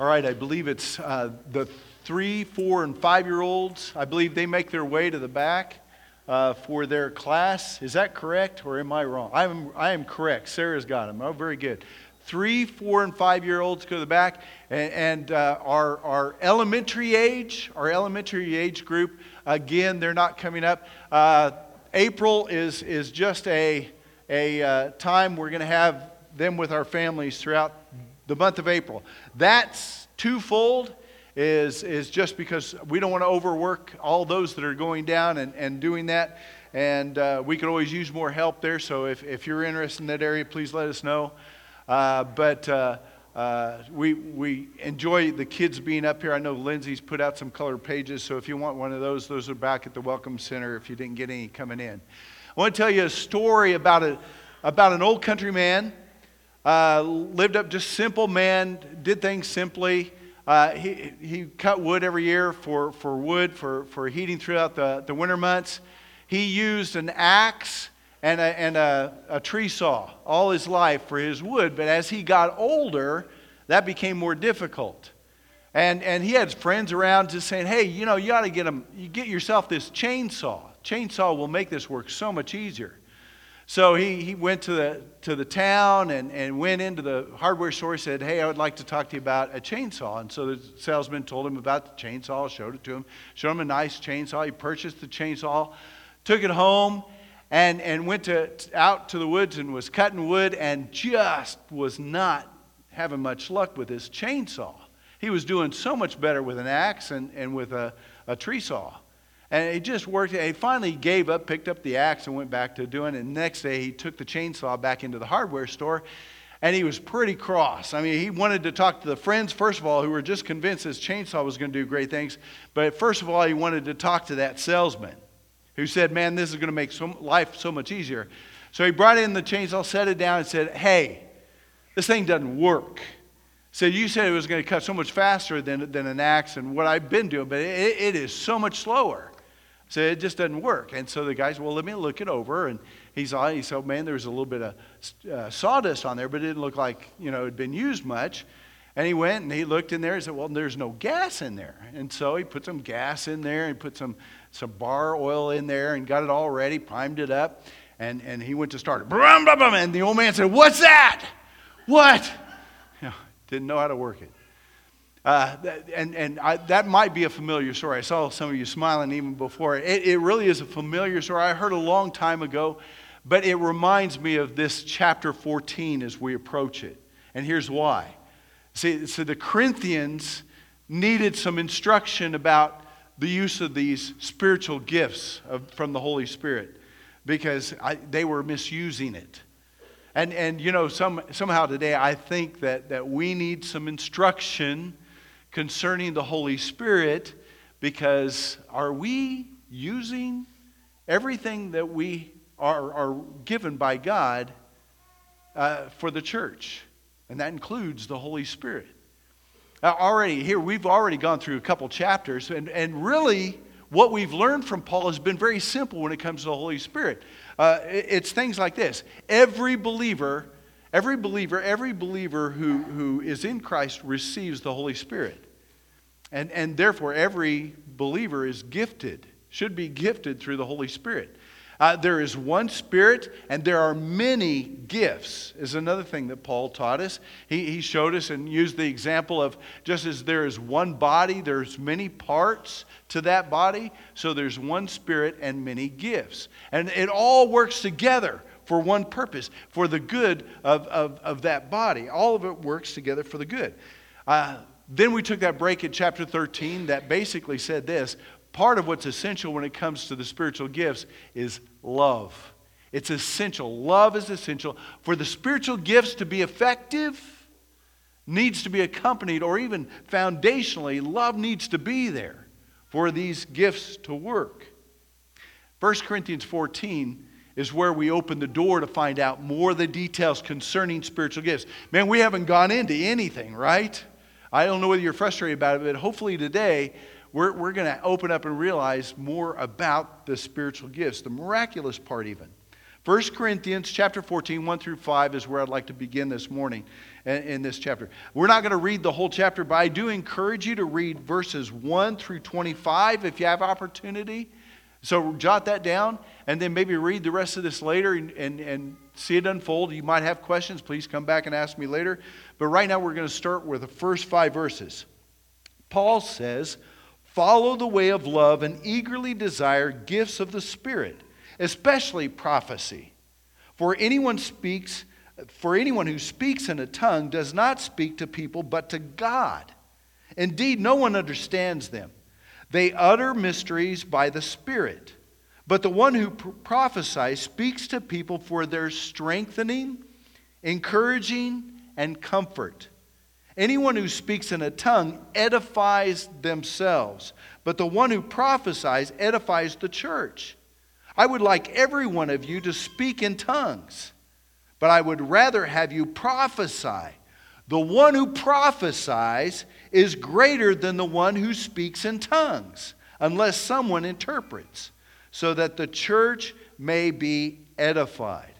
All right, I believe it's uh, the three, four, and five year olds. I believe they make their way to the back uh, for their class. Is that correct or am I wrong? I am, I am correct. Sarah's got them. Oh, very good. Three, four, and five year olds go to the back, and, and uh, our, our elementary age, our elementary age group, again, they're not coming up. Uh, April is, is just a, a uh, time we're going to have them with our families throughout the month of April. That's twofold is, is just because we don't want to overwork all those that are going down and, and doing that. And uh, we could always use more help there. So if, if you're interested in that area, please let us know. Uh, but uh, uh, we, we enjoy the kids being up here. I know Lindsay's put out some colored pages. So if you want one of those, those are back at the Welcome Center if you didn't get any coming in. I want to tell you a story about, a, about an old country man. Uh, lived up just simple man, did things simply. Uh, he, he cut wood every year for, for wood, for, for heating throughout the, the winter months. He used an axe and, a, and a, a tree saw all his life for his wood, but as he got older, that became more difficult. And, and he had friends around just saying, hey, you know, you ought to get, him, you get yourself this chainsaw. Chainsaw will make this work so much easier. So he, he went to the, to the town and, and went into the hardware store. He said, Hey, I would like to talk to you about a chainsaw. And so the salesman told him about the chainsaw, showed it to him, showed him a nice chainsaw. He purchased the chainsaw, took it home, and, and went to, out to the woods and was cutting wood and just was not having much luck with his chainsaw. He was doing so much better with an axe and, and with a, a tree saw. And he just worked. He finally gave up, picked up the axe, and went back to doing it. And the next day, he took the chainsaw back into the hardware store, and he was pretty cross. I mean, he wanted to talk to the friends, first of all, who were just convinced his chainsaw was going to do great things. But first of all, he wanted to talk to that salesman who said, Man, this is going to make so, life so much easier. So he brought in the chainsaw, set it down, and said, Hey, this thing doesn't work. So you said it was going to cut so much faster than, than an axe and what I've been doing, but it, it is so much slower. So it just doesn't work. And so the guy said, well, let me look it over. And he saw, he said, man, there was a little bit of uh, sawdust on there, but it didn't look like, you know, it had been used much. And he went and he looked in there and said, well, there's no gas in there. And so he put some gas in there and put some, some bar oil in there and got it all ready, primed it up. And, and he went to start it. And the old man said, what's that? What? You know, didn't know how to work it. Uh, and and I, that might be a familiar story. I saw some of you smiling even before. It, it really is a familiar story. I heard a long time ago, but it reminds me of this chapter 14 as we approach it. And here's why. See, so the Corinthians needed some instruction about the use of these spiritual gifts of, from the Holy Spirit because I, they were misusing it. And, and you know, some, somehow today I think that, that we need some instruction concerning the Holy Spirit because are we using everything that we are, are given by God uh, for the church? And that includes the Holy Spirit. Now, already here, we've already gone through a couple chapters, and, and really, what we've learned from Paul has been very simple when it comes to the Holy Spirit. Uh, it's things like this every believer Every believer, every believer who, who is in Christ receives the Holy Spirit. And, and therefore, every believer is gifted, should be gifted through the Holy Spirit. Uh, there is one Spirit, and there are many gifts, is another thing that Paul taught us. He, he showed us and used the example of just as there is one body, there's many parts to that body, so there's one Spirit and many gifts. And it all works together for one purpose, for the good of, of, of that body. All of it works together for the good. Uh, then we took that break in chapter 13 that basically said this part of what's essential when it comes to the spiritual gifts is love. It's essential. Love is essential. For the spiritual gifts to be effective, needs to be accompanied, or even foundationally, love needs to be there for these gifts to work. 1 Corinthians 14 is where we open the door to find out more of the details concerning spiritual gifts. Man, we haven't gone into anything, right? I don't know whether you're frustrated about it, but hopefully today we're, we're going to open up and realize more about the spiritual gifts, the miraculous part, even. 1 Corinthians chapter 14, 1 through 5 is where I'd like to begin this morning in, in this chapter. We're not going to read the whole chapter, but I do encourage you to read verses 1 through 25 if you have opportunity. So jot that down and then maybe read the rest of this later and, and, and see it unfold. You might have questions. Please come back and ask me later. But right now we're going to start with the first five verses. Paul says, Follow the way of love and eagerly desire gifts of the Spirit especially prophecy. For anyone speaks, for anyone who speaks in a tongue does not speak to people but to God. Indeed, no one understands them. They utter mysteries by the Spirit. But the one who prophesies speaks to people for their strengthening, encouraging, and comfort. Anyone who speaks in a tongue edifies themselves, but the one who prophesies edifies the church. I would like every one of you to speak in tongues, but I would rather have you prophesy. The one who prophesies is greater than the one who speaks in tongues, unless someone interprets, so that the church may be edified.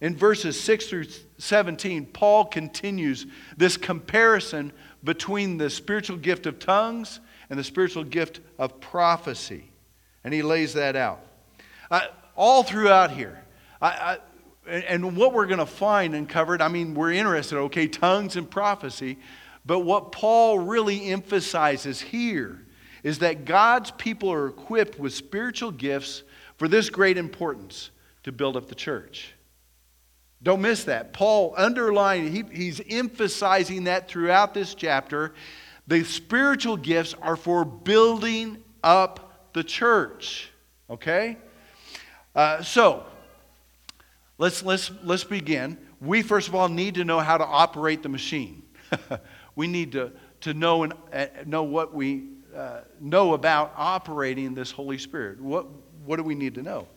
In verses 6 through 17, Paul continues this comparison between the spiritual gift of tongues and the spiritual gift of prophecy. And he lays that out uh, all throughout here. I, I, and what we're going to find and covered, I mean, we're interested, okay, tongues and prophecy. But what Paul really emphasizes here is that God's people are equipped with spiritual gifts for this great importance to build up the church. Don't miss that. Paul underlined, he, he's emphasizing that throughout this chapter. The spiritual gifts are for building up the church. Okay? Uh, so, let's, let's, let's begin. We, first of all, need to know how to operate the machine. we need to, to know, and, uh, know what we uh, know about operating this Holy Spirit. What, what do we need to know?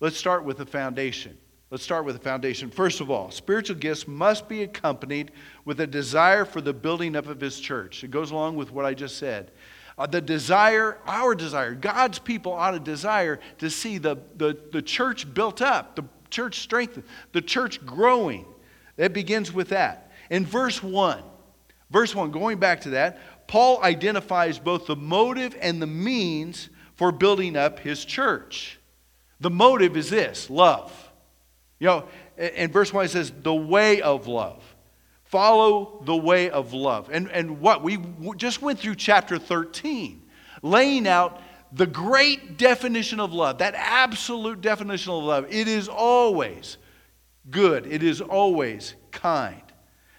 Let's start with the foundation. Let's start with the foundation. First of all, spiritual gifts must be accompanied with a desire for the building up of His church. It goes along with what I just said. Uh, the desire, our desire, God's people ought to desire to see the, the, the church built up, the church strengthened, the church growing. It begins with that. In verse 1, verse 1, going back to that, Paul identifies both the motive and the means for building up his church. The motive is this love. You know, in verse 1, it says, the way of love. Follow the way of love. And, and what? We just went through chapter 13, laying out the great definition of love, that absolute definition of love. It is always good, it is always kind.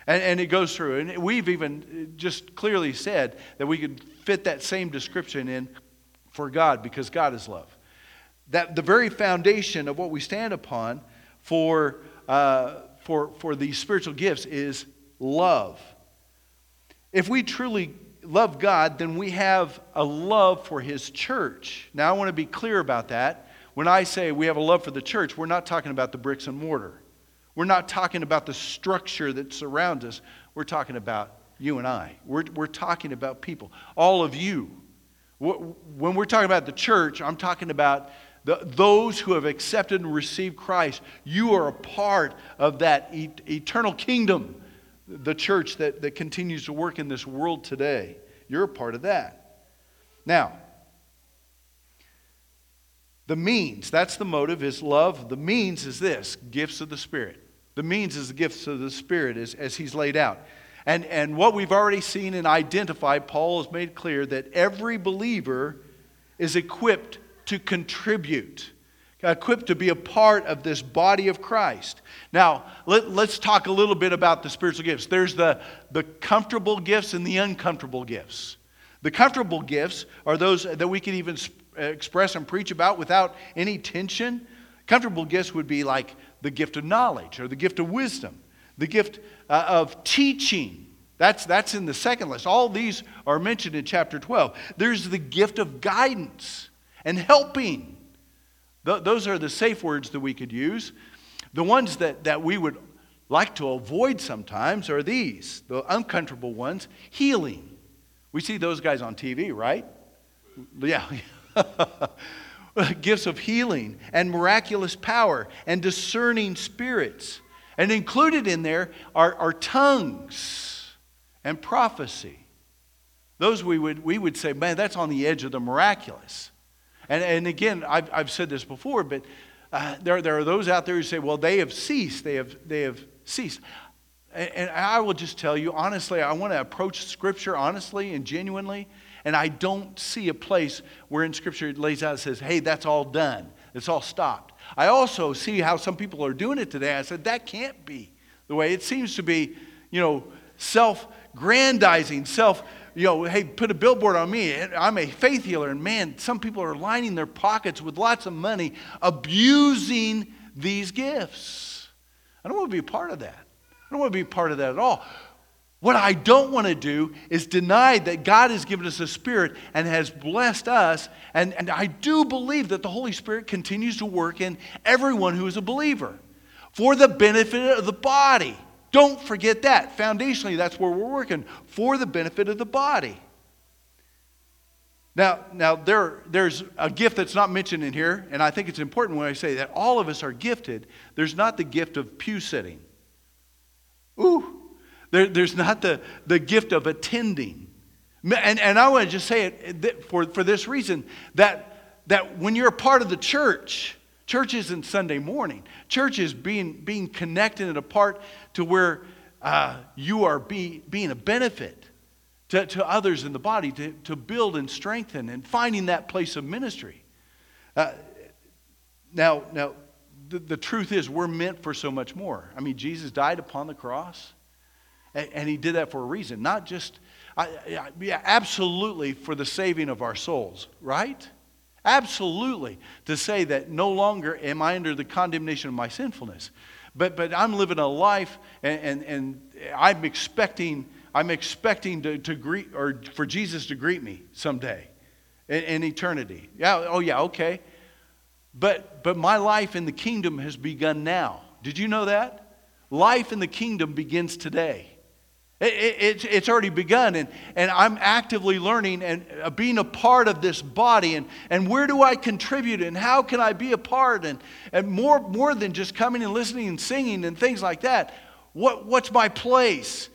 And, and it goes through. And we've even just clearly said that we could fit that same description in for God because God is love. That the very foundation of what we stand upon for, uh, for, for these spiritual gifts is love. If we truly love God, then we have a love for His church. Now, I want to be clear about that. When I say we have a love for the church, we're not talking about the bricks and mortar. We're not talking about the structure that surrounds us. We're talking about you and I. We're, we're talking about people. All of you. When we're talking about the church, I'm talking about the, those who have accepted and received Christ. You are a part of that e- eternal kingdom the church that, that continues to work in this world today. You're a part of that. Now, the means, that's the motive, is love. The means is this gifts of the Spirit. The means is the gifts of the Spirit as, as he's laid out. And, and what we've already seen and identified, Paul has made clear that every believer is equipped to contribute equipped to be a part of this body of Christ. Now, let, us talk a little bit about the spiritual gifts. There's the, the comfortable gifts and the uncomfortable gifts. The comfortable gifts are those that we can even express and preach about without any tension. Comfortable gifts would be like the gift of knowledge or the gift of wisdom, the gift uh, of teaching. That's, that's in the second list. All these are mentioned in chapter 12. There's the gift of guidance and helping. Th- those are the safe words that we could use. The ones that, that we would like to avoid sometimes are these the uncomfortable ones healing. We see those guys on TV, right? Yeah. gifts of healing and miraculous power and discerning spirits. And included in there are, are tongues and prophecy. Those we would, we would say, man, that's on the edge of the miraculous. And, and again, I've, I've said this before, but uh, there, there are those out there who say, well, they have ceased. They have, they have ceased. And, and I will just tell you, honestly, I want to approach Scripture honestly and genuinely. And I don't see a place where in Scripture it lays out and says, hey, that's all done. It's all stopped. I also see how some people are doing it today. I said, that can't be the way. It seems to be, you know, self grandizing, self, you know, hey, put a billboard on me. I'm a faith healer. And man, some people are lining their pockets with lots of money, abusing these gifts. I don't want to be a part of that. I don't want to be a part of that at all. What I don't want to do is deny that God has given us a spirit and has blessed us. And, and I do believe that the Holy Spirit continues to work in everyone who is a believer for the benefit of the body. Don't forget that. Foundationally, that's where we're working for the benefit of the body. Now, now there, there's a gift that's not mentioned in here, and I think it's important when I say that all of us are gifted. There's not the gift of pew sitting. Ooh, there, there's not the, the gift of attending. And, and I want to just say it for, for this reason that, that when you're a part of the church, church isn't Sunday morning. Church is being, being connected and a part to where uh, you are be, being a benefit to, to others in the body, to, to build and strengthen and finding that place of ministry. Uh, now, now the, the truth is, we're meant for so much more. I mean, Jesus died upon the cross. And he did that for a reason, not just, yeah, absolutely for the saving of our souls, right? Absolutely. To say that no longer am I under the condemnation of my sinfulness, but, but I'm living a life and, and, and I'm expecting, I'm expecting to, to greet, or for Jesus to greet me someday in, in eternity. Yeah, oh yeah, okay. But, but my life in the kingdom has begun now. Did you know that? Life in the kingdom begins today. It, it, it's already begun, and, and I'm actively learning and uh, being a part of this body. And, and where do I contribute, and how can I be a part? And, and more, more than just coming and listening and singing and things like that, what, what's my place?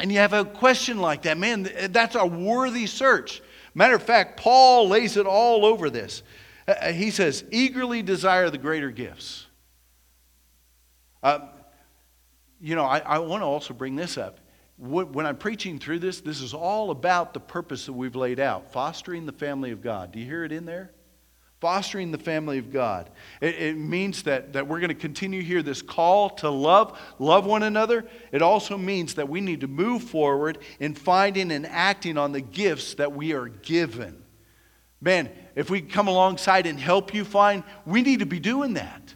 And you have a question like that, man, that's a worthy search. Matter of fact, Paul lays it all over this. Uh, uh, he says, eagerly desire the greater gifts. Uh, you know, I, I want to also bring this up when I'm preaching through this, this is all about the purpose that we've laid out fostering the family of God. Do you hear it in there? Fostering the family of God. It, it means that, that we're going to continue here this call to love, love one another. It also means that we need to move forward in finding and acting on the gifts that we are given. Man, if we come alongside and help you find, we need to be doing that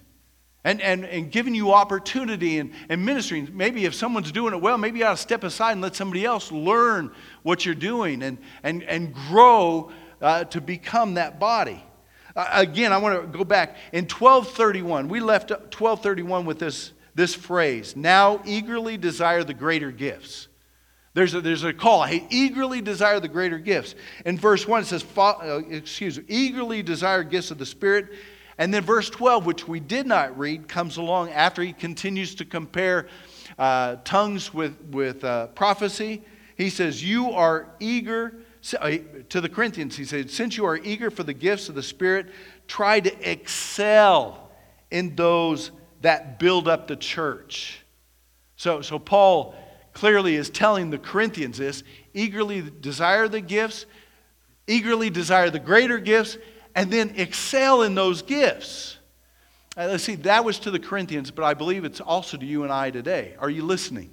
and, and, and giving you opportunity and, and ministering. Maybe if someone's doing it well, maybe you ought to step aside and let somebody else learn what you're doing and, and, and grow uh, to become that body. Uh, again, I want to go back. In 1231, we left 1231 with this, this phrase now eagerly desire the greater gifts. There's a, there's a call. Hey, eagerly desire the greater gifts. In verse 1, it says, uh, excuse me, eagerly desire gifts of the Spirit and then verse 12, which we did not read, comes along after he continues to compare uh, tongues with, with uh, prophecy. He says, You are eager, uh, to the Corinthians, he said, Since you are eager for the gifts of the Spirit, try to excel in those that build up the church. So, so Paul clearly is telling the Corinthians this eagerly desire the gifts, eagerly desire the greater gifts, and then excel in those gifts. Uh, let's see, that was to the Corinthians, but I believe it's also to you and I today. Are you listening?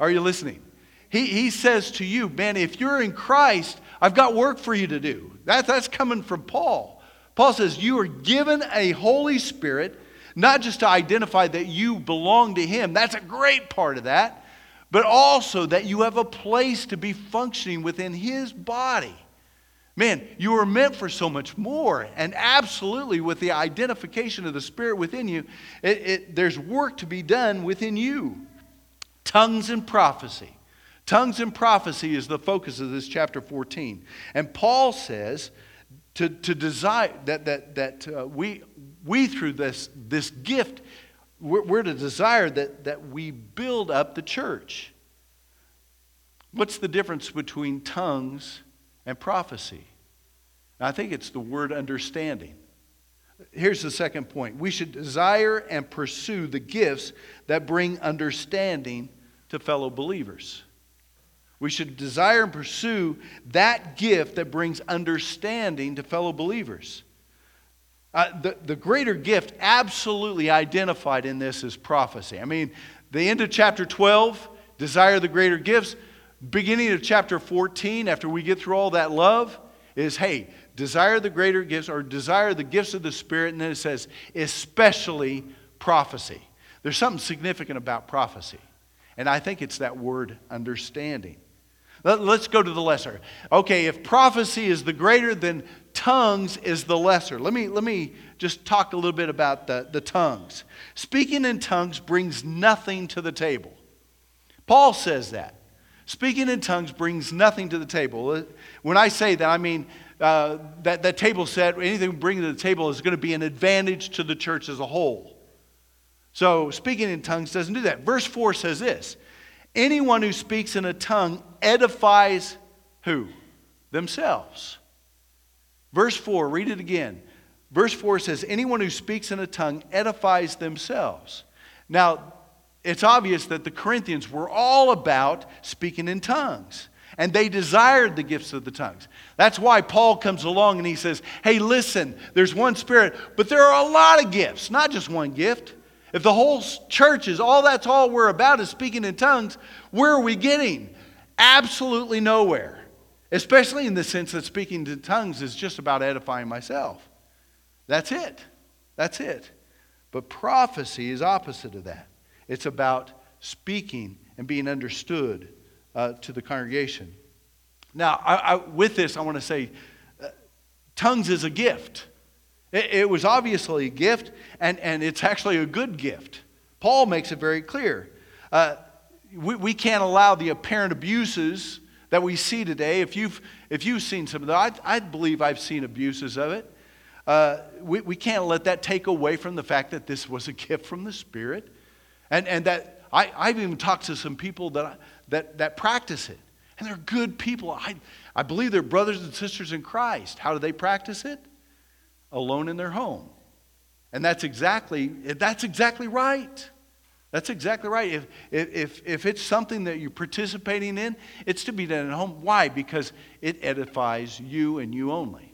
Are you listening? He, he says to you, man, if you're in Christ, I've got work for you to do. That, that's coming from Paul. Paul says, You are given a Holy Spirit, not just to identify that you belong to Him, that's a great part of that, but also that you have a place to be functioning within His body. Man, you were meant for so much more. And absolutely, with the identification of the Spirit within you, it, it, there's work to be done within you. Tongues and prophecy. Tongues and prophecy is the focus of this chapter 14. And Paul says, to, to desire that, that, that uh, we, we, through this, this gift, we're, we're to desire that, that we build up the church. What's the difference between tongues and prophecy? I think it's the word understanding. Here's the second point we should desire and pursue the gifts that bring understanding to fellow believers. We should desire and pursue that gift that brings understanding to fellow believers. Uh, the, the greater gift, absolutely identified in this, is prophecy. I mean, the end of chapter 12, desire the greater gifts. Beginning of chapter 14, after we get through all that love, is hey, desire the greater gifts or desire the gifts of the Spirit. And then it says, especially prophecy. There's something significant about prophecy. And I think it's that word understanding. Let, us go to the lesser. Okay, if prophecy is the greater, then tongues is the lesser. Let me, let me just talk a little bit about the, the tongues. Speaking in tongues brings nothing to the table. Paul says that. Speaking in tongues brings nothing to the table. When I say that, I mean uh, that, that table set, anything we bring to the table is going to be an advantage to the church as a whole. So speaking in tongues doesn't do that. Verse 4 says this Anyone who speaks in a tongue edifies who? Themselves. Verse 4, read it again. Verse 4 says, Anyone who speaks in a tongue edifies themselves. Now, it's obvious that the Corinthians were all about speaking in tongues. And they desired the gifts of the tongues. That's why Paul comes along and he says, Hey, listen, there's one spirit, but there are a lot of gifts, not just one gift. If the whole church is all that's all we're about is speaking in tongues, where are we getting? Absolutely nowhere. Especially in the sense that speaking in tongues is just about edifying myself. That's it. That's it. But prophecy is opposite of that. It's about speaking and being understood uh, to the congregation. Now, I, I, with this, I want to say uh, tongues is a gift. It, it, was obviously a gift, and, and it's actually a good gift. Paul makes it very clear. Uh, we, we can't allow the apparent abuses that we see today. If you've, if you've seen some of that, I, I believe I've seen abuses of it. Uh, we, we can't let that take away from the fact that this was a gift from the Spirit. And, and that I, I've even talked to some people that, that, that practice it. And they're good people. I, I believe they're brothers and sisters in Christ. How do they practice it? Alone in their home. And that's exactly, that's exactly right. That's exactly right. If, if, if it's something that you're participating in, it's to be done at home. Why? Because it edifies you and you only.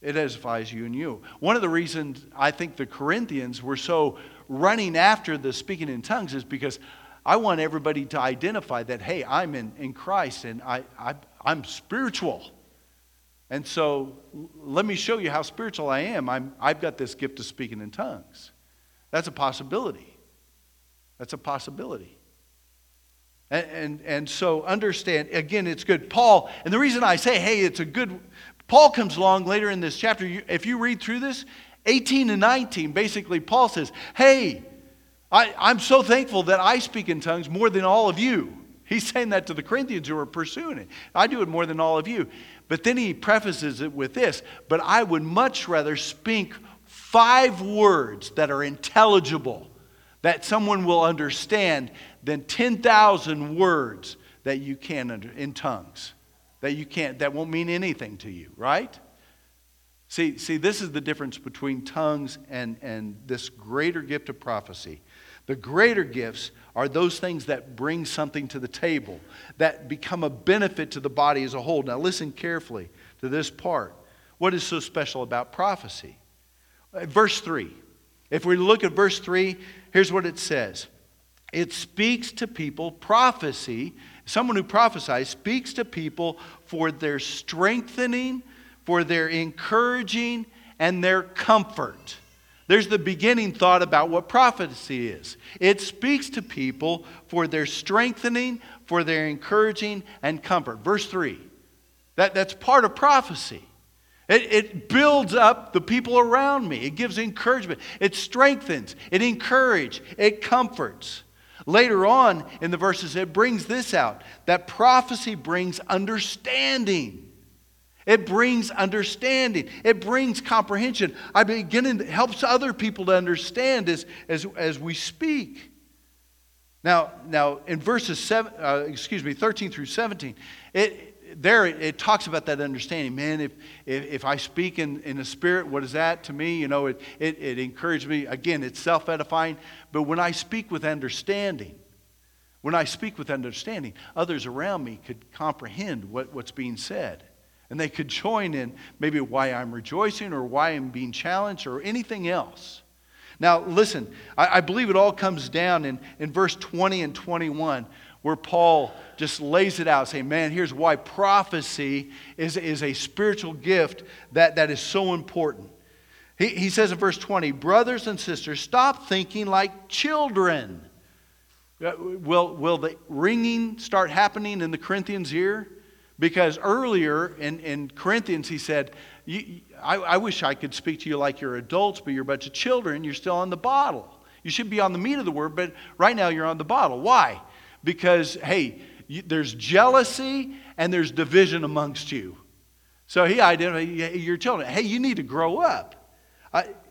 It edifies you and you. One of the reasons I think the Corinthians were so running after the speaking in tongues is because I want everybody to identify that, hey, I'm in, in Christ and I, I, I'm spiritual. And so let me show you how spiritual I am. I'm, I've got this gift of speaking in tongues. That's a possibility. That's a possibility. And, and, and, so understand, again, it's good. Paul, and the reason I say, hey, it's a good, Paul comes along later in this chapter. If you read through this, 18 and 19, basically, Paul says, Hey, I, I'm so thankful that I speak in tongues more than all of you. He's saying that to the Corinthians who are pursuing it. I do it more than all of you. But then he prefaces it with this But I would much rather speak five words that are intelligible, that someone will understand, than 10,000 words that you can under, in tongues that you can't that won't mean anything to you right See, see, this is the difference between tongues and, and this greater gift of prophecy. The greater gifts are those things that bring something to the table, that become a benefit to the body as a whole. Now, listen carefully to this part. What is so special about prophecy? Uh, verse 3. If we look at verse 3, here's what it says it speaks to people, prophecy, someone who prophesies, speaks to people for their strengthening for their encouraging and their comfort. There's the beginning thought about what prophecy is it speaks to people for their strengthening, for their encouraging, and comfort. Verse 3. That, that's part of prophecy. It, it builds up the people around me. It gives encouragement. It strengthens. It encourages. It comforts. Later on in the verses, it brings this out that prophecy brings understanding. It brings understanding. It brings comprehension. I begin it helps other people to understand as, as, as we speak. Now, now in verses seven, uh, excuse me, 13 through 17, it, there it, it, talks about that understanding. Man, if, if, if I speak in, in the spirit, what is that to me? You know, it, it, it encouraged me. Again, it's self edifying. But when I speak with understanding, when I speak with understanding, others around me could comprehend what, what's being said. And they could join in maybe why I'm rejoicing or why I'm being challenged or anything else. Now, listen, I, I believe it all comes down in, in verse 20 and 21 where Paul just lays it out, saying, Man, here's why prophecy is, is a spiritual gift that, that is so important. He, he says in verse 20, Brothers and sisters, stop thinking like children. Uh, will, will the ringing start happening in the Corinthians' ear? Because earlier in, in Corinthians, he said, I, I wish I could speak to you like you're adults, but you're a bunch of children. You're still on the bottle. You should be on the meat of the word, but right now you're on the bottle. Why? Because, hey, you, there's jealousy and there's division amongst you. So he identified your children. Hey, you need to grow up.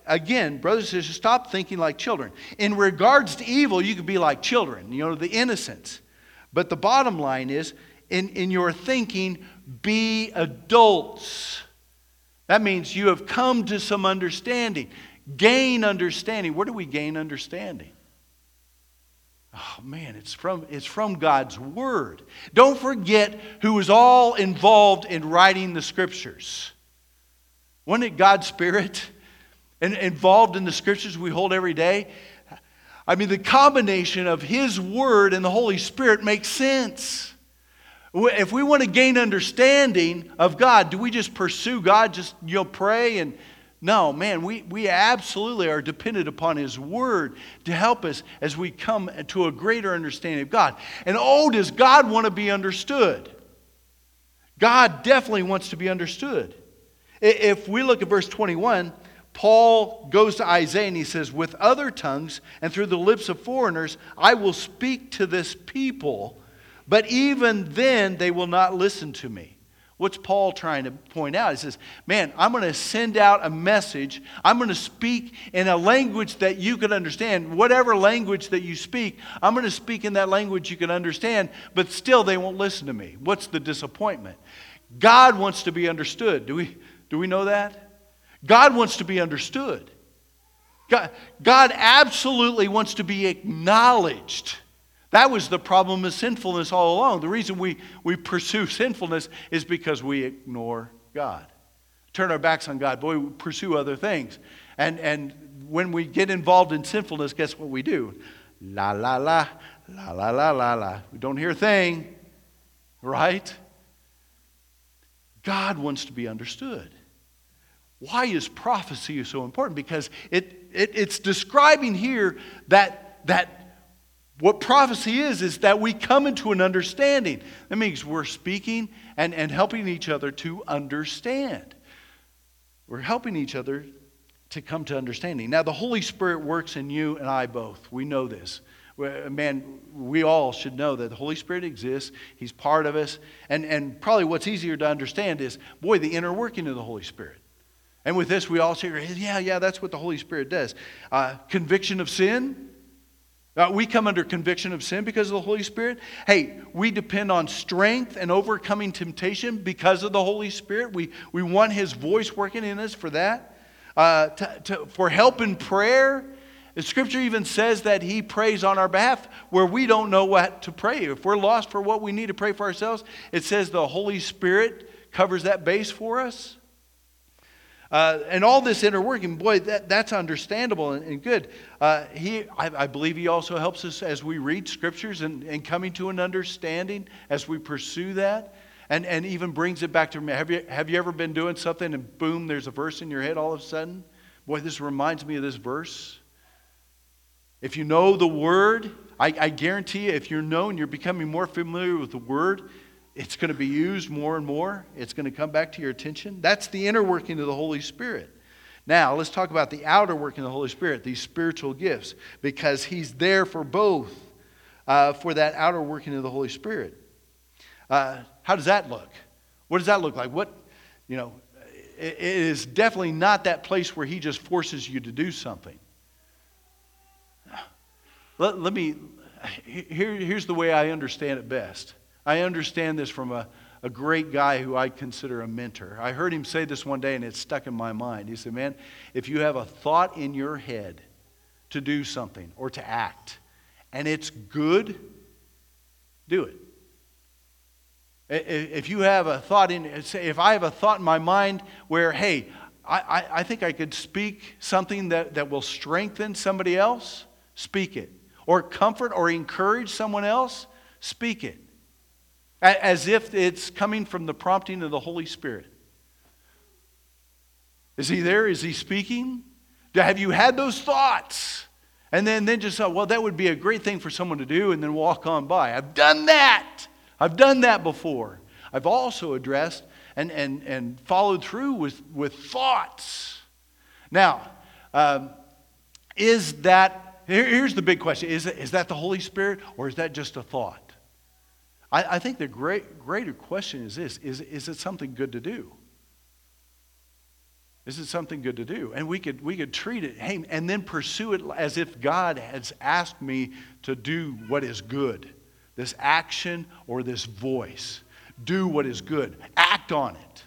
Again, brothers and sisters, stop thinking like children. In regards to evil, you could be like children, you know, the innocents. But the bottom line is, in, in your thinking, be adults. That means you have come to some understanding. Gain understanding. Where do we gain understanding? Oh man, it's from, it's from God's Word. Don't forget who was all involved in writing the Scriptures. Wasn't it God's Spirit? And involved in the Scriptures we hold every day? I mean, the combination of His Word and the Holy Spirit makes sense. If we want to gain understanding of God, do we just pursue God, just you know, pray and no, man, we, we absolutely are dependent upon His Word to help us as we come to a greater understanding of God. And oh, does God want to be understood? God definitely wants to be understood. If we look at verse 21, Paul goes to Isaiah and he says, With other tongues and through the lips of foreigners, I will speak to this people but even then, they will not listen to me. What's Paul trying to point out? He says, Man, I'm going to send out a message. I'm going to speak in a language that you can understand. Whatever language that you speak, I'm going to speak in that language you can understand, but still they won't listen to me. What's the disappointment? God wants to be understood. Do we, do we know that? God wants to be understood. God, God absolutely wants to be acknowledged. That was the problem of sinfulness all along. The reason we, we pursue sinfulness is because we ignore God. Turn our backs on God. Boy, we pursue other things. And, and when we get involved in sinfulness, guess what we do? La, la, la, la, la, la, la, la. We don't hear a thing, right? God wants to be understood. Why is prophecy so important? Because it, it, it's describing here that, that what prophecy is, is that we come into an understanding. That means we're speaking and, and helping each other to understand. We're helping each other to come to understanding. Now, the Holy Spirit works in you and I both. We know this. Man, we all should know that the Holy Spirit exists. He's part of us. And, and probably what's easier to understand is, boy, the inner working of the Holy Spirit. And with this, we all say, yeah, yeah, that's what the Holy Spirit does. Uh, conviction of sin, uh, we come under conviction of sin because of the Holy Spirit. Hey, we depend on strength and overcoming temptation because of the Holy Spirit. We, we want His voice working in us for that. Uh, to, to, for help in prayer. The scripture even says that He prays on our behalf where we don't know what to pray. If we're lost for what we need to pray for ourselves, it says the Holy Spirit covers that base for us. Uh, and all this inner working, boy, that, that's understandable and, and good. Uh, he, I, I, believe he also helps us as we read scriptures and, and coming to an understanding as we pursue that. And, and even brings it back to me. Have you, have you ever been doing something and boom, there's a verse in your head all of a sudden? Boy, this reminds me of this verse. If you know the word, I, I guarantee you, if you're known, you're becoming more familiar with the word, it's going to be used more and more. It's going to come back to your attention. That's the inner working of the Holy Spirit. Now, let's talk about the outer working of the Holy Spirit, these spiritual gifts, because He's there for both, uh, for that outer working of the Holy Spirit. Uh, how does that look? What does that look like? What, You know, it is definitely not that place where he just forces you to do something. Let, let me, here, here's the way I understand it best. I understand this from a, a great guy who I consider a mentor. I heard him say this one day and it stuck in my mind. He said, Man, if you have a thought in your head to do something or to act and it's good, do it. If you have a thought in, say, if I have a thought in my mind where, hey, I, I, think I could speak something that, that will strengthen somebody else, speak it. Or comfort or encourage someone else, speak it. As if it's coming from the prompting of the Holy Spirit. Is he there? Is he speaking? Have you had those thoughts? And then, then just thought, well, that would be a great thing for someone to do, and then walk on by. I've done that. I've done that before. I've also addressed and, and, and followed through with, with thoughts. Now, um, is that, here, here's the big question is, is that the Holy Spirit or is that just a thought? I, I think the great, greater question is this is, is it something good to do? Is it something good to do? And we could, we could treat it, hey, and then pursue it as if God has asked me to do what is good this action or this voice. Do what is good, act on it.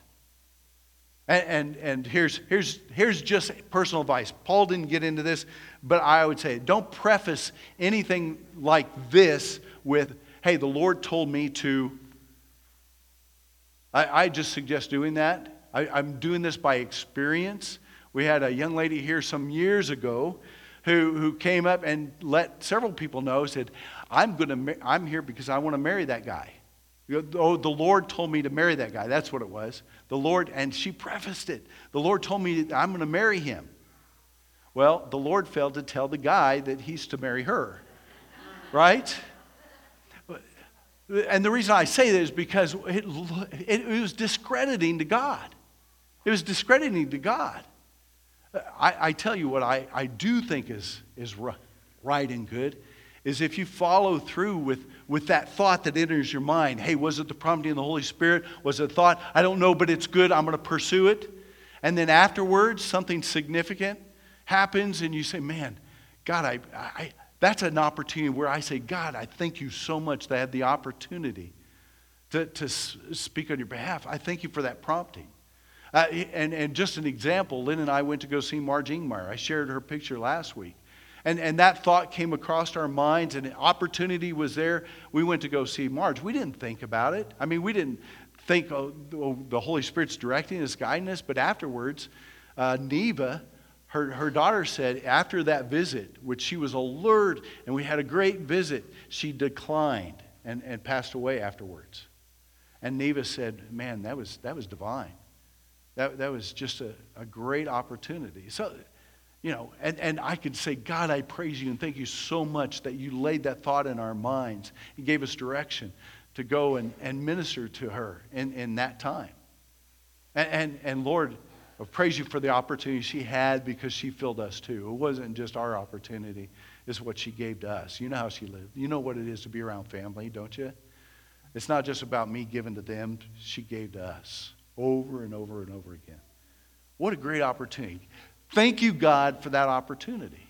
And, and, and, here's, here's, here's just personal advice. Paul didn't get into this, but I would say don't preface anything like this with, hey, the Lord told me to. I, I just suggest doing that. I, I'm doing this by experience. We had a young lady here some years ago who, who came up and let several people know, said, I'm, gonna, I'm here because I want to marry that guy. Oh, the Lord told me to marry that guy. That's what it was. The Lord, and she prefaced it. The Lord told me I'm going to marry him. Well, the Lord failed to tell the guy that he's to marry her. Right? And the reason I say that is because it, it, it was discrediting to God. It was discrediting to God. I, I tell you what I, I do think is, is right and good is if you follow through with, with that thought that enters your mind hey, was it the prompting of the Holy Spirit? Was it a thought? I don't know, but it's good. I'm going to pursue it. And then afterwards, something significant happens, and you say, man, God, I, I, that's an opportunity where I say, God, I thank you so much that I had the opportunity to, to speak on your behalf. I thank you for that prompting. Uh, and, and just an example, Lynn and I went to go see Marge Ingmeyer. I shared her picture last week. And, and that thought came across our minds, and an opportunity was there. We went to go see Marge. We didn't think about it. I mean, we didn't think, oh, the Holy Spirit's directing us, guiding us. But afterwards, uh, Neva, her, her daughter said, after that visit, which she was alert and we had a great visit, she declined and, and passed away afterwards. And Neva said, Man, that was, that was divine. That, that was just a, a great opportunity. So, you know, and, and I could say, God, I praise you and thank you so much that you laid that thought in our minds and gave us direction to go and, and minister to her in, in that time. And, and, and Lord, praise you for the opportunity she had because she filled us too. It wasn't just our opportunity, it's what she gave to us. You know how she lived. You know what it is to be around family, don't you? It's not just about me giving to them, she gave to us over and over and over again. What a great opportunity. Thank you, God, for that opportunity.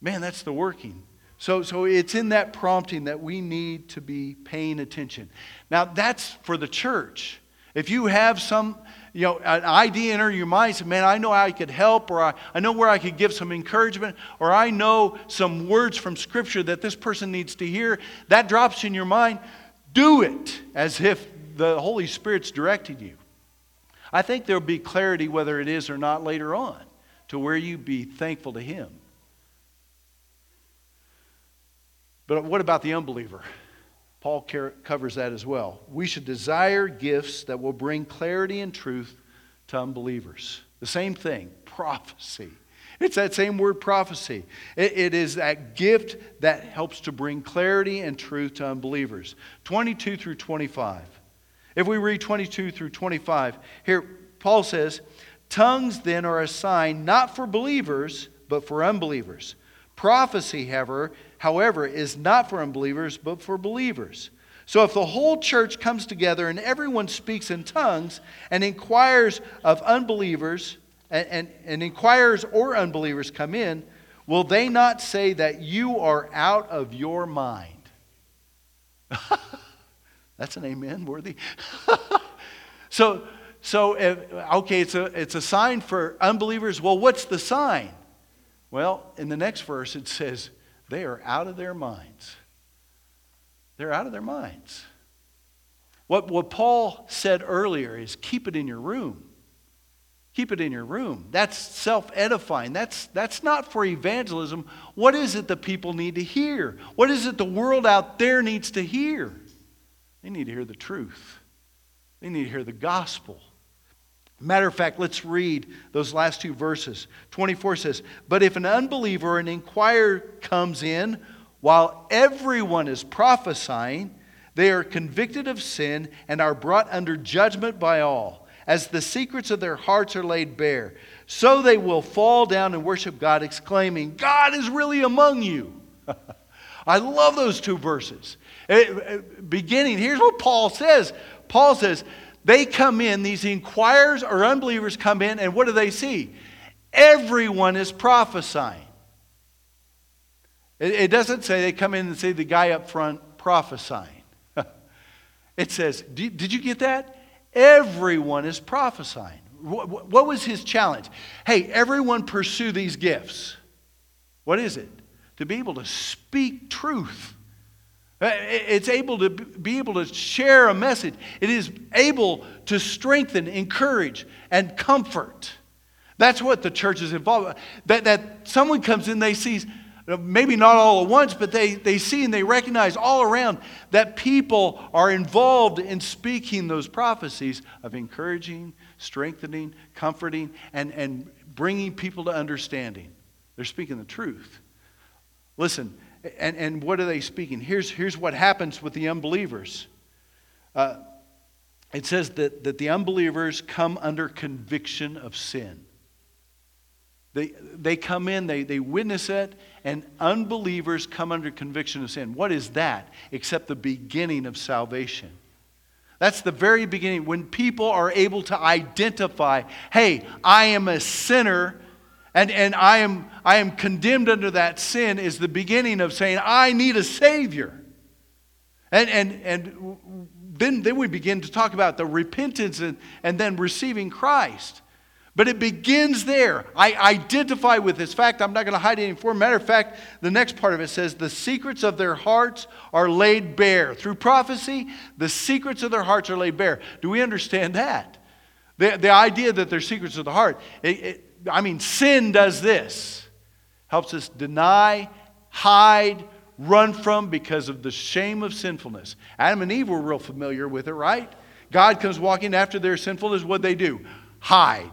Man, that's the working. So, so it's in that prompting that we need to be paying attention. Now, that's for the church. If you have some, you know, an idea enter your mind, say, man, I know how I could help, or I, I know where I could give some encouragement, or I know some words from Scripture that this person needs to hear, that drops in your mind, do it as if the Holy Spirit's directing you. I think there'll be clarity whether it is or not later on to where you be thankful to Him. But what about the unbeliever? Paul covers that as well. We should desire gifts that will bring clarity and truth to unbelievers. The same thing, prophecy. It's that same word, prophecy. It, it is that gift that helps to bring clarity and truth to unbelievers. 22 through 25. If we read 22 through 25, here Paul says, Tongues then are a sign not for believers, but for unbelievers. Prophecy, however, however, is not for unbelievers, but for believers. So if the whole church comes together and everyone speaks in tongues and inquires of unbelievers, and, and, and inquirers or unbelievers come in, will they not say that you are out of your mind? That's an amen worthy. so, so if, okay, it's a, it's a sign for unbelievers. Well, what's the sign? Well, in the next verse, it says, they are out of their minds. They're out of their minds. What, what Paul said earlier is keep it in your room. Keep it in your room. That's self edifying. That's, that's not for evangelism. What is it that people need to hear? What is it the world out there needs to hear? They need to hear the truth, they need to hear the gospel. Matter of fact, let's read those last two verses. 24 says, But if an unbeliever or an inquirer comes in while everyone is prophesying, they are convicted of sin and are brought under judgment by all, as the secrets of their hearts are laid bare. So they will fall down and worship God, exclaiming, God is really among you. I love those two verses. Eh, eh, beginning, here's what Paul says Paul says, they come in, these inquirers or unbelievers come in, and what do they see? Everyone is prophesying. It, it doesn't say they come in and see the guy up front prophesying. it says, did you get that? Everyone is prophesying. What, what was his challenge? Hey, everyone pursue these gifts. What is it? To be able to speak truth. Uh, it's able to be able to share a message. It is able to strengthen, encourage, and comfort. That's what the church is involved with. That, that someone comes in, they see, maybe not all at once, but they, they see and they recognize all around that people are involved in speaking those prophecies of encouraging, strengthening, comforting, and, and bringing people to understanding. They're speaking the truth. Listen, and, and what are they speaking? Here's, here's what happens with the unbelievers. Uh, it says that, that the unbelievers come under conviction of sin. They, they come in, they, they witness it, and unbelievers come under conviction of sin. What is that except the beginning of salvation? That's the very beginning when people are able to identify hey, I am a sinner and, and I, am, I am condemned under that sin is the beginning of saying, I need a Savior. And, and, and then, then we begin to talk about the repentance and, and then receiving Christ. But it begins there. I identify with this fact. I'm not going to hide it anymore. Matter of fact, the next part of it says, The secrets of their hearts are laid bare. Through prophecy, the secrets of their hearts are laid bare. Do we understand that? The, the idea that they're secrets of the heart. It, it, I mean, sin does this helps us deny, hide, run from because of the shame of sinfulness. Adam and Eve were real familiar with it, right? God comes walking after their sinfulness. What they do? Hide.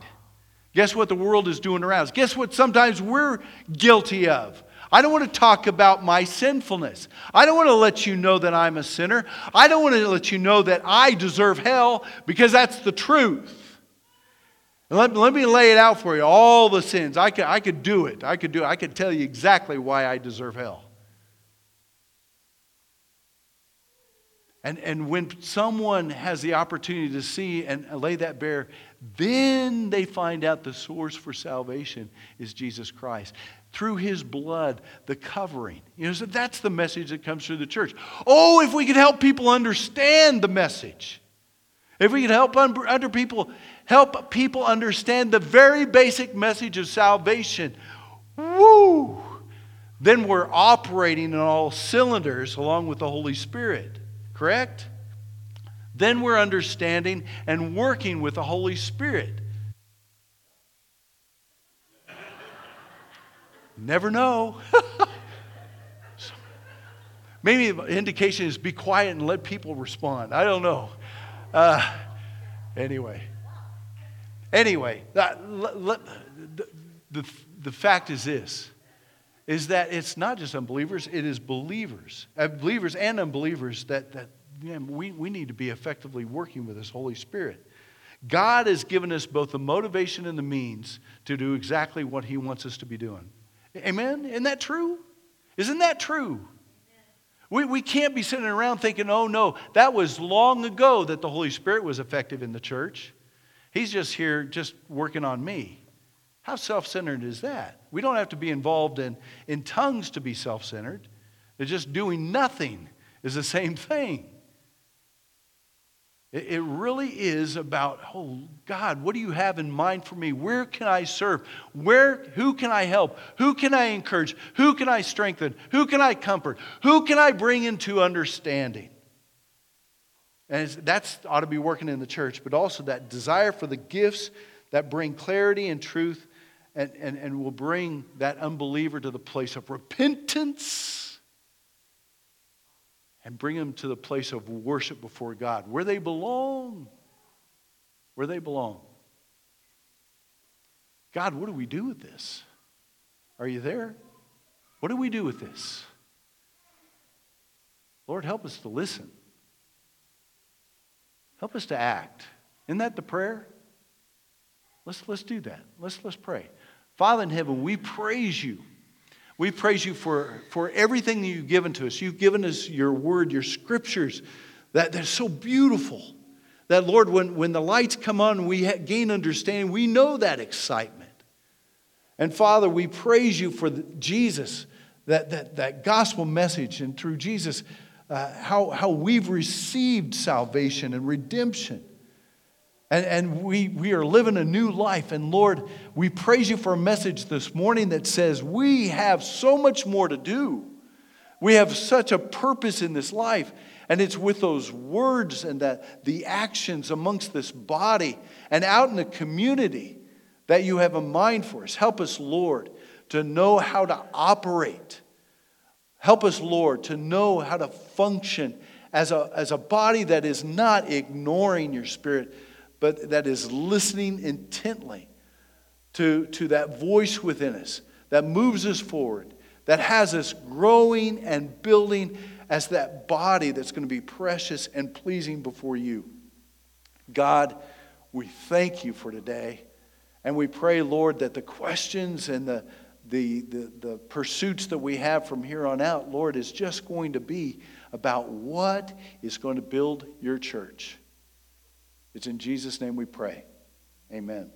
Guess what the world is doing around us? Guess what sometimes we're guilty of? I don't want to talk about my sinfulness. I don't want to let you know that I'm a sinner. I don't want to let you know that I deserve hell because that's the truth. Let, let me lay it out for you all the sins. I could, I could do it. I could do it. I could tell you exactly why I deserve hell. And, and when someone has the opportunity to see and lay that bare, then they find out the source for salvation is Jesus Christ. Through his blood, the covering. You know, so that's the message that comes through the church. Oh, if we could help people understand the message. If we could help under people help people understand the very basic message of salvation. Woo! Then we're operating in all cylinders along with the Holy Spirit, correct? Then we're understanding and working with the Holy Spirit. Never know. Maybe the indication is be quiet and let people respond. I don't know. Uh, anyway. Anyway, the, the, the fact is this is that it's not just unbelievers, it is believers, uh, believers and unbelievers that, that man, we, we need to be effectively working with this Holy Spirit. God has given us both the motivation and the means to do exactly what He wants us to be doing. Amen? Isn't that true? Isn't that true? We, we can't be sitting around thinking, oh no, that was long ago that the Holy Spirit was effective in the church. He's just here, just working on me. How self centered is that? We don't have to be involved in, in tongues to be self centered. Just doing nothing is the same thing. It, it really is about, oh God, what do you have in mind for me? Where can I serve? Where, who can I help? Who can I encourage? Who can I strengthen? Who can I comfort? Who can I bring into understanding? And that's ought to be working in the church, but also that desire for the gifts that bring clarity and truth and, and, and will bring that unbeliever to the place of repentance and bring them to the place of worship before God, where they belong. Where they belong. God, what do we do with this? Are you there? What do we do with this? Lord, help us to listen. Help us to act. Isn't that the prayer? Let's, let's do that. Let's, let's pray. Father in heaven, we praise you. We praise you for, for everything that you've given to us. You've given us your word, your scriptures, that they're so beautiful. That, Lord, when, when the lights come on, we gain understanding. We know that excitement. And Father, we praise you for the, Jesus, that, that, that gospel message, and through Jesus, uh, how, how we've received salvation and redemption. And, and we, we are living a new life. And Lord, we praise you for a message this morning that says we have so much more to do. We have such a purpose in this life. And it's with those words and the, the actions amongst this body and out in the community that you have a mind for us. Help us, Lord, to know how to operate. Help us, Lord, to know how to function as a, as a body that is not ignoring your spirit, but that is listening intently to, to that voice within us that moves us forward, that has us growing and building as that body that's going to be precious and pleasing before you. God, we thank you for today. And we pray, Lord, that the questions and the, the, the, the pursuits that we have from here on out, Lord, is just going to be about what is going to build your church. It's in Jesus' name we pray. Amen.